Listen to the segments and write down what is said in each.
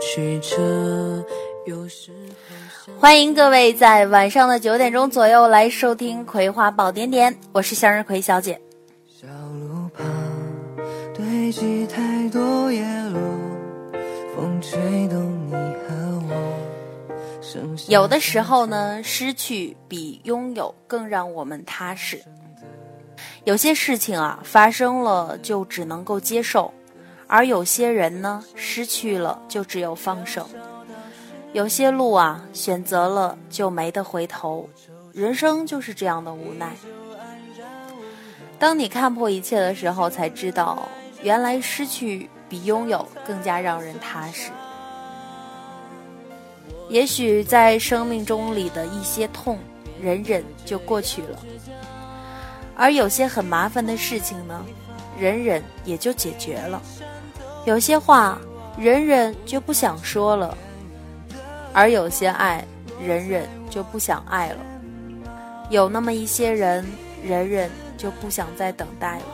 曲折。欢迎各位在晚上的九点钟左右来收听《葵花宝典点》，我是向日葵小姐。小路旁堆积太多叶落，风吹动你和我。有的时候呢，失去比拥有更让我们踏实。有些事情啊，发生了就只能够接受，而有些人呢，失去了就只有放手。有些路啊，选择了就没得回头，人生就是这样的无奈。当你看破一切的时候，才知道原来失去比拥有更加让人踏实。也许在生命中里的一些痛，忍忍就过去了；而有些很麻烦的事情呢，忍忍也就解决了。有些话，忍忍就不想说了。而有些爱，忍忍就不想爱了；有那么一些人，忍忍就不想再等待了。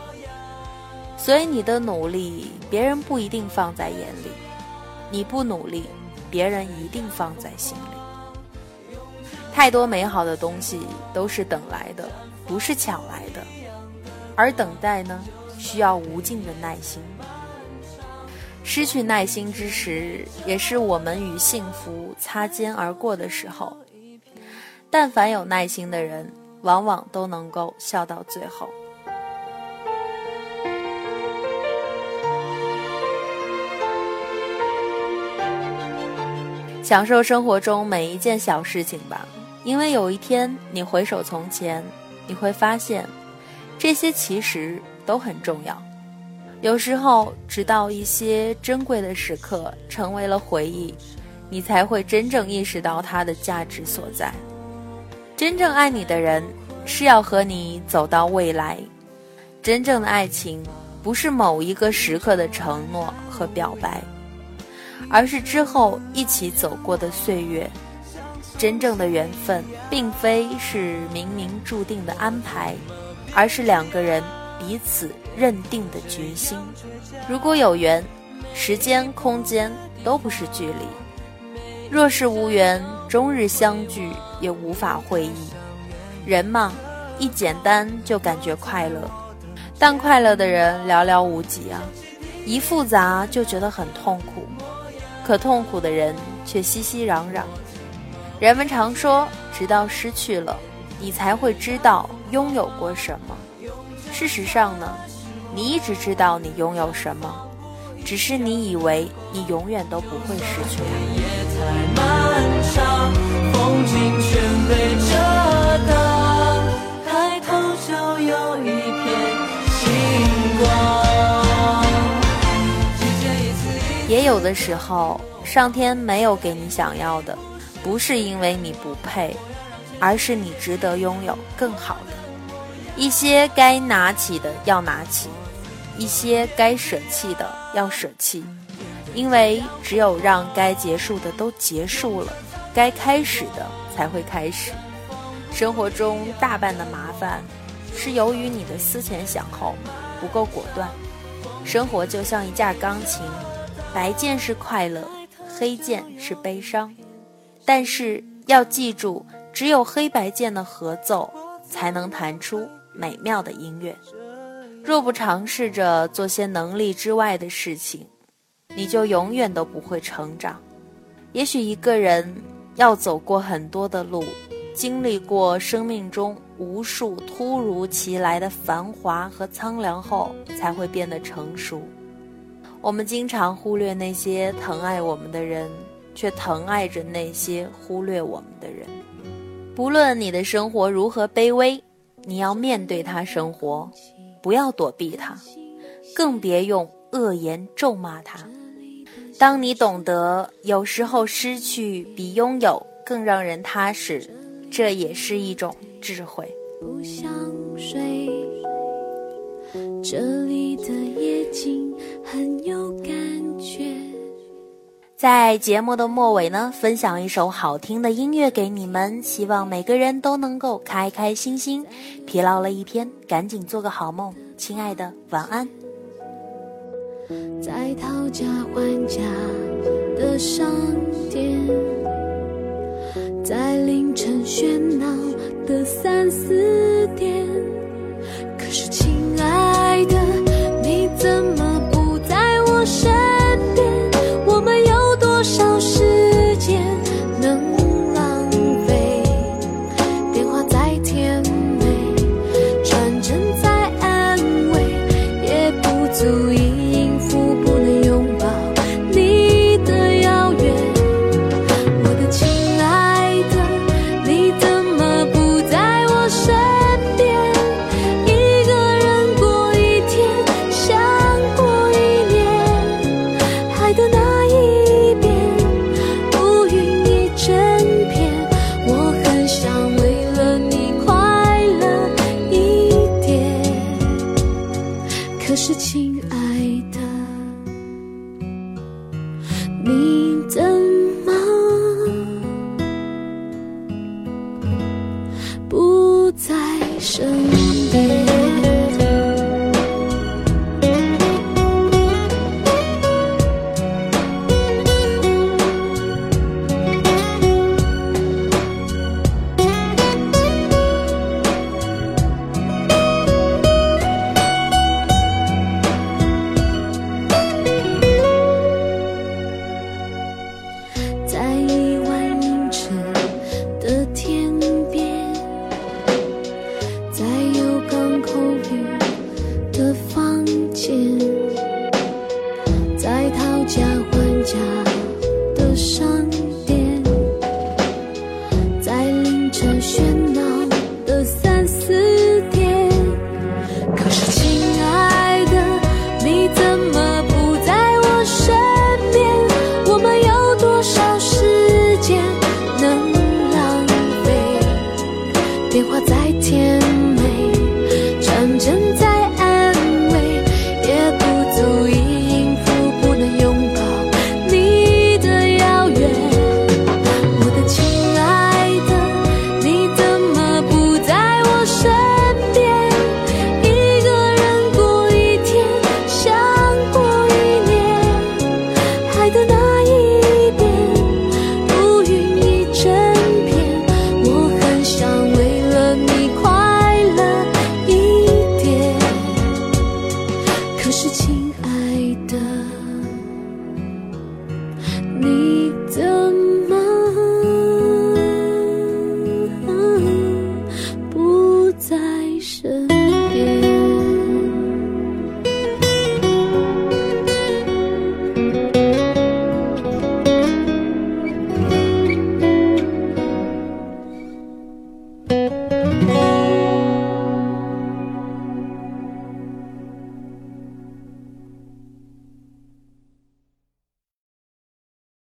所以你的努力，别人不一定放在眼里；你不努力，别人一定放在心里。太多美好的东西都是等来的，不是抢来的。而等待呢，需要无尽的耐心。失去耐心之时，也是我们与幸福擦肩而过的时候。但凡有耐心的人，往往都能够笑到最后。享受生活中每一件小事情吧，因为有一天你回首从前，你会发现，这些其实都很重要。有时候，直到一些珍贵的时刻成为了回忆，你才会真正意识到它的价值所在。真正爱你的人，是要和你走到未来。真正的爱情，不是某一个时刻的承诺和表白，而是之后一起走过的岁月。真正的缘分，并非是冥冥注定的安排，而是两个人。彼此认定的决心。如果有缘，时间、空间都不是距离；若是无缘，终日相聚也无法会意。人嘛，一简单就感觉快乐，但快乐的人寥寥无几啊；一复杂就觉得很痛苦，可痛苦的人却熙熙攘攘。人们常说，直到失去了，你才会知道拥有过什么。事实上呢，你一直知道你拥有什么，只是你以为你永远都不会失去也有的时候，上天没有给你想要的，不是因为你不配，而是你值得拥有更好的。一些该拿起的要拿起，一些该舍弃的要舍弃，因为只有让该结束的都结束了，该开始的才会开始。生活中大半的麻烦，是由于你的思前想后不够果断。生活就像一架钢琴，白键是快乐，黑键是悲伤，但是要记住，只有黑白键的合奏才能弹出。美妙的音乐，若不尝试着做些能力之外的事情，你就永远都不会成长。也许一个人要走过很多的路，经历过生命中无数突如其来的繁华和苍凉后，才会变得成熟。我们经常忽略那些疼爱我们的人，却疼爱着那些忽略我们的人。不论你的生活如何卑微。你要面对他生活，不要躲避他，更别用恶言咒骂他。当你懂得有时候失去比拥有更让人踏实，这也是一种智慧。不想睡，这里的夜景很有感觉。在节目的末尾呢，分享一首好听的音乐给你们，希望每个人都能够开开心心。疲劳了一天，赶紧做个好梦，亲爱的，晚安。在讨价还价。的商店，在凌晨喧事情见。